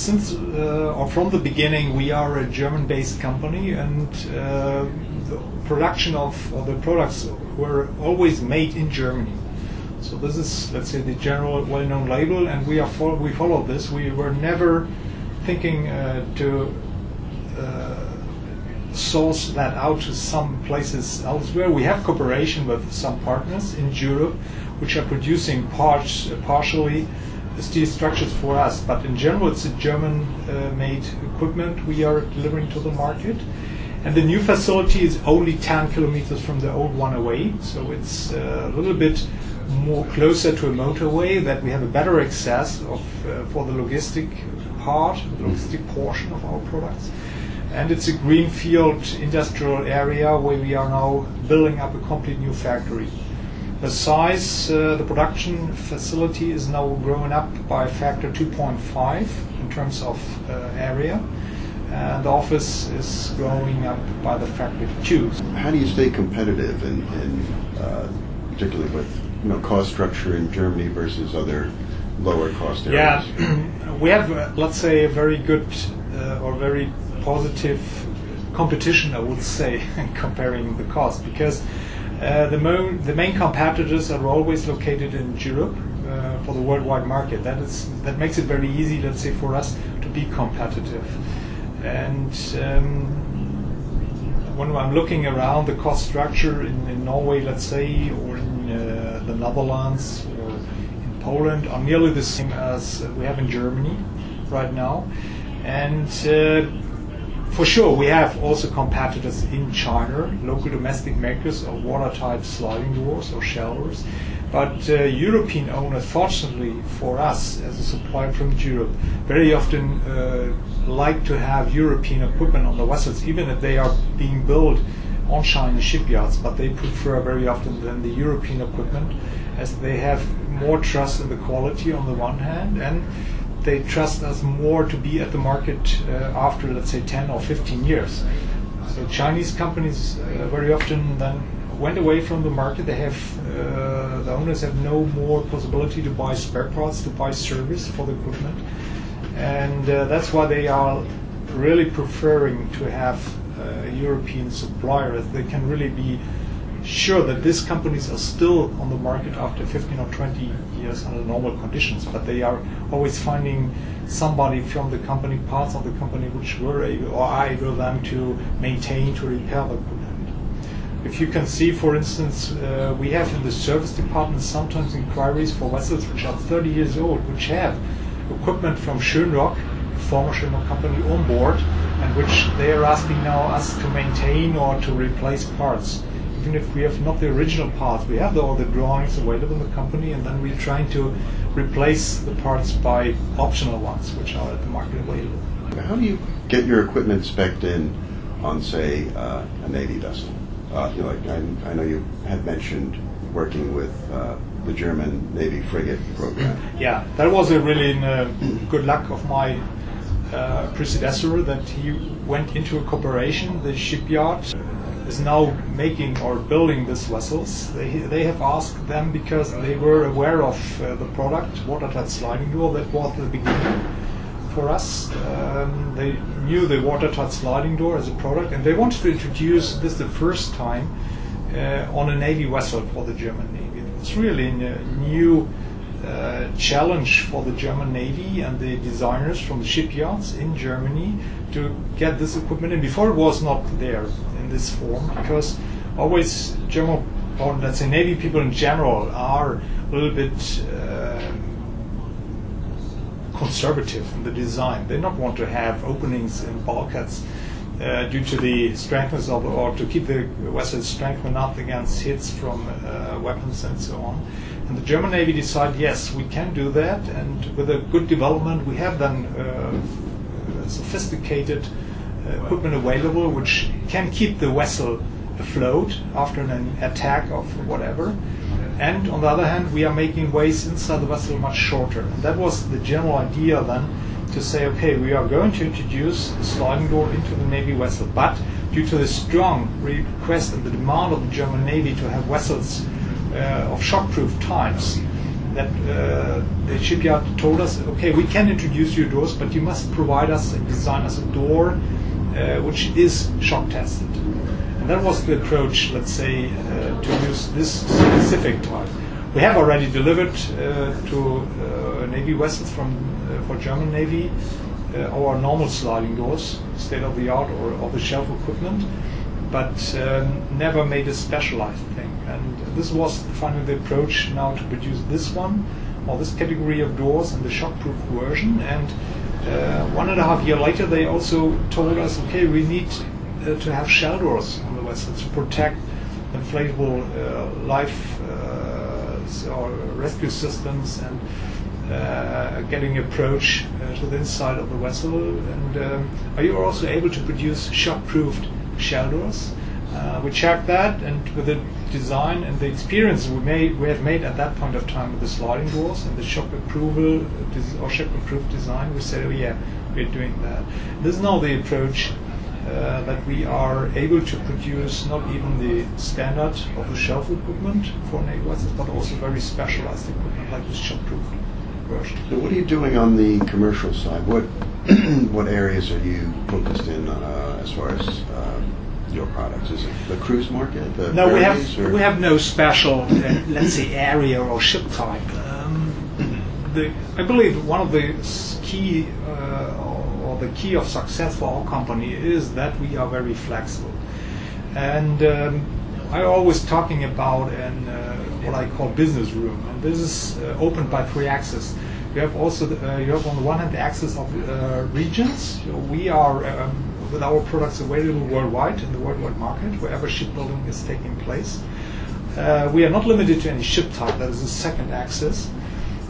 since uh, or from the beginning, we are a German-based company, and uh, the production of or the products were always made in Germany. So this is, let's say, the general well-known label, and we are fo- we follow this. We were never thinking uh, to uh, source that out to some places elsewhere. We have cooperation with some partners in Europe, which are producing parts uh, partially steel structures for us. But in general, it's a German-made equipment we are delivering to the market. And the new facility is only 10 kilometers from the old one away, so it's uh, a little bit more closer to a motorway that we have a better access of uh, for the logistic part, the logistic portion of our products. And it's a greenfield industrial area where we are now building up a complete new factory. The size, uh, the production facility is now growing up by a factor 2.5 in terms of uh, area, and the office is growing up by the factor 2. How do you stay competitive, in, in uh, particularly with you know cost structure in Germany versus other lower cost areas? Yeah, we have, uh, let's say, a very good uh, or very positive competition, I would say, comparing the cost, because uh, the, mo- the main competitors are always located in Europe uh, for the worldwide market. That is that makes it very easy, let's say, for us to be competitive. And um, when I'm looking around the cost structure in, in Norway, let's say, or in uh, the Netherlands, or in Poland, are nearly the same as we have in Germany right now. And uh, for sure, we have also competitors in China, local domestic makers of watertight sliding doors or shelters. But uh, European owners, fortunately for us as a supplier from Europe, very often uh, like to have European equipment on the vessels, even if they are being built on Chinese shipyards. But they prefer very often than the European equipment, as they have more trust in the quality on the one hand, and they trust us more to be at the market uh, after, let's say, 10 or 15 years. So Chinese companies uh, very often then went away from the market. They have uh, the owners have no more possibility to buy spare parts, to buy service for the equipment, and uh, that's why they are really preferring to have a European supplier. They can really be sure that these companies are still on the market after 15 or 20 years under normal conditions, but they are always finding somebody from the company, parts of the company, which were able or are able then to maintain, to repair the equipment. If you can see, for instance, uh, we have in the service department sometimes inquiries for vessels which are 30 years old, which have equipment from Schönrock, former Schönrock company, on board, and which they are asking now us to maintain or to replace parts even if we have not the original parts, we have all the drawings available in the company, and then we're trying to replace the parts by optional ones, which are at the market available. How do you get your equipment spec'd in on, say, uh, a Navy vessel? Uh, you know, like I, I know you had mentioned working with uh, the German Navy frigate program. Yeah, that was a really uh, good luck of my uh, predecessor that he went into a cooperation. The shipyard is now making or building these vessels. They, they have asked them because they were aware of uh, the product, watertight sliding door. That was the beginning for us. Um, they knew the watertight sliding door as a product, and they wanted to introduce this the first time uh, on a Navy vessel for the German Navy. It's really a new uh, challenge for the German Navy and the designers from the shipyards in Germany to get this equipment in. Before it was not there this form because always German, or let's say Navy people in general, are a little bit uh, conservative in the design. They do not want to have openings in bulkheads. Uh, due to the strengthness of, or to keep the vessel strengthened up against hits from uh, weapons and so on. And the German Navy decided, yes, we can do that, and with a good development, we have then uh, sophisticated uh, equipment available which can keep the vessel afloat after an attack of whatever. And on the other hand, we are making ways inside the vessel much shorter. And that was the general idea then to say, okay, we are going to introduce the sliding door into the Navy vessel, but due to the strong request and the demand of the German Navy to have vessels uh, of shockproof types, that uh, the shipyard told us, okay, we can introduce your doors, but you must provide us and design us a door uh, which is shock tested. And that was the approach, let's say, uh, to use this specific type. We have already delivered uh, to uh, Navy vessels from for German Navy our normal sliding doors, state of the art or off the shelf equipment, but um, never made a specialized thing. And this was finally the approach now to produce this one or this category of doors in the shockproof version. And uh, one and a half year later, they also told us, okay, we need uh, to have shell doors on the vessel to protect inflatable uh, life uh, or rescue systems and uh, getting approach uh, to the inside of the vessel. And um, are you also able to produce shock-proofed shell doors? Uh, we checked that, and with the design and the experience we made, we have made at that point of time with the sliding doors and the shock approval or shock approved design, we said, oh yeah, we're doing that. This is now the approach uh, that we are able to produce not even the standard of the shelf equipment for vessels, but also very specialized equipment like this shock-proofed version. So what are you doing on the commercial side? What what areas are you focused in uh, as far as uh, your products? Is it the cruise market? The no, we have or? we have no special, uh, let's say, area or ship type. Um, the, I believe one of the key uh, or the key of success for our company is that we are very flexible, and um, I'm always talking about an uh, what I call business room, and this is uh, opened by three axes. You have also the, uh, you have on the one hand the axis of uh, regions. So we are um, with our products available worldwide in the worldwide market, wherever shipbuilding is taking place. Uh, we are not limited to any ship type. That is the second axis.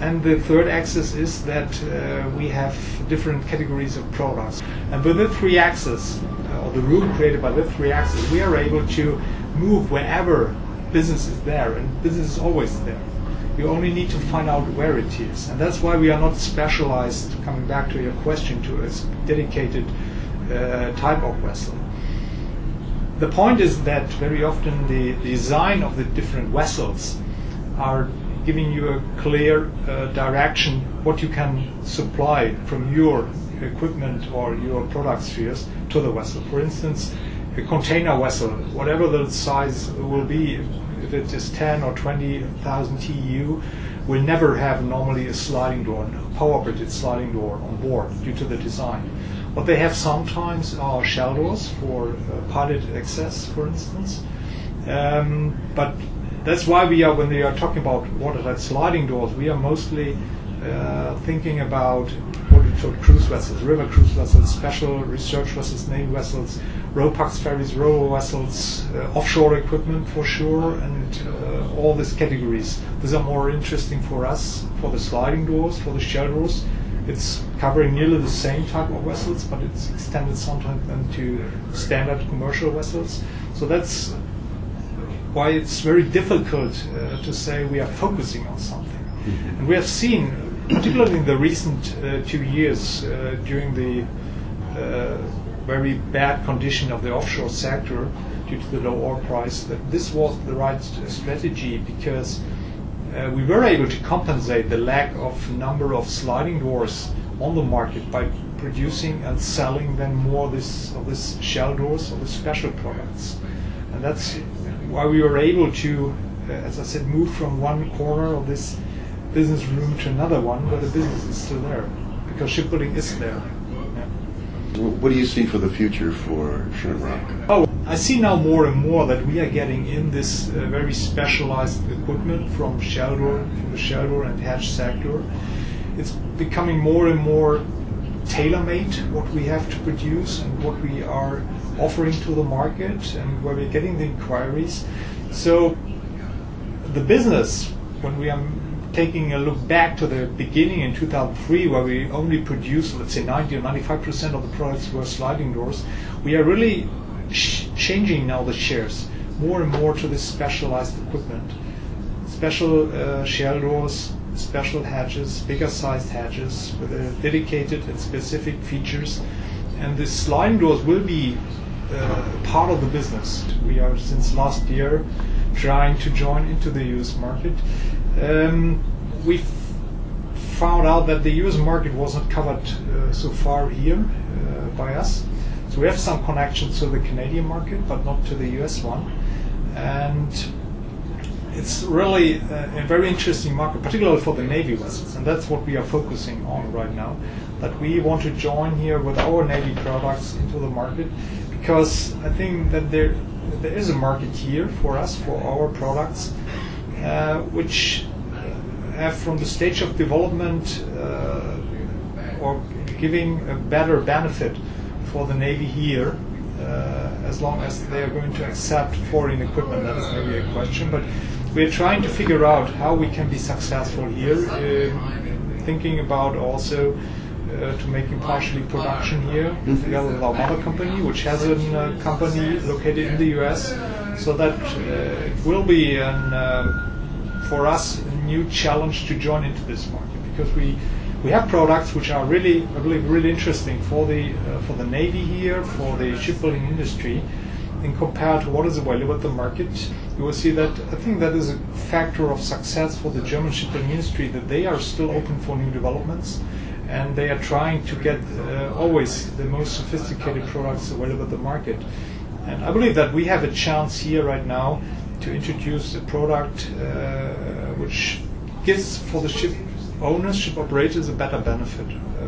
And the third axis is that uh, we have different categories of products. And with the three axes, uh, or the room created by the three axes, we are able to move wherever business is there, and business is always there. You only need to find out where it is, and that's why we are not specialized. Coming back to your question, to a dedicated type of vessel. The point is that very often the design of the different vessels are giving you a clear uh, direction what you can supply from your equipment or your product spheres to the vessel. For instance, a container vessel, whatever the size will be, if it is 10 or 20,000 TEU, will never have normally a sliding door, a power operated sliding door on board due to the design. What they have sometimes shell doors for uh, pilot access, for instance. Um, but that's why we are, when we are talking about watertight sliding doors, we are mostly uh, thinking about what we call cruise vessels, river cruise vessels, special research vessels, naval vessels, RoPax ferries, RoRo vessels, uh, offshore equipment for sure, and uh, all these categories. These are more interesting for us for the sliding doors, for the shell doors. It's covering nearly the same type of vessels, but it's extended sometimes into standard commercial vessels. So that's why it's very difficult uh, to say we are focusing on something. Mm-hmm. And we have seen, particularly in the recent uh, two years, uh, during the uh, very bad condition of the offshore sector due to the low oil price, that this was the right strategy because uh, we were able to compensate the lack of number of sliding doors on the market by producing and selling then more this of this shell doors or the special products, and that's why we were able to, uh, as I said, move from one corner of this business room to another one where the business is still there because shipbuilding is there. What do you see for the future for Schönrock? Oh, I see now more and more that we are getting in this uh, very specialized equipment from shell door, from the shell door and Hatch sector. It's becoming more and more tailor-made what we have to produce and what we are offering to the market and where we're getting the inquiries. So the business, when we are taking a look back to the beginning in 2003, where we only produced, let's say, 90 or 95 percent of the products were sliding doors, we are really changing now the shares more and more to this specialized equipment, special uh, shell doors, special hatches, bigger sized hatches with a dedicated and specific features, and the sliding doors will be uh, part of the business. We are since last year trying to join into the US market. Um, we found out that the US market wasn't covered uh, so far here uh, by us. So we have some connections to the Canadian market, but not to the US one. And it's really a, a very interesting market, particularly for the Navy vessels, and that's what we are focusing on right now. That we want to join here with our Navy products into the market, because I think that there there is a market here for us for our products, which have from the stage of development uh, or giving a better benefit for the Navy here, uh, as long as they are going to accept foreign equipment. That is maybe a question, but we are trying to figure out how we can be successful here. Uh, thinking about also uh, to making partially production here together with our mother company, which has a uh, company located in the US, so that uh, will be an, um, for us a new challenge to join into this market because we we have products which are really, I believe, really interesting for the uh, for the navy here, for the shipbuilding industry, and compared to what is available at the market, you will see that I think that is a factor of success for the German shipbuilding industry that they are still open for new developments, and they are trying to get uh, always the most sophisticated products available at the market. And I believe that we have a chance here right now to introduce a product uh, which gives for the ship owners, ship operators, a better benefit. Uh,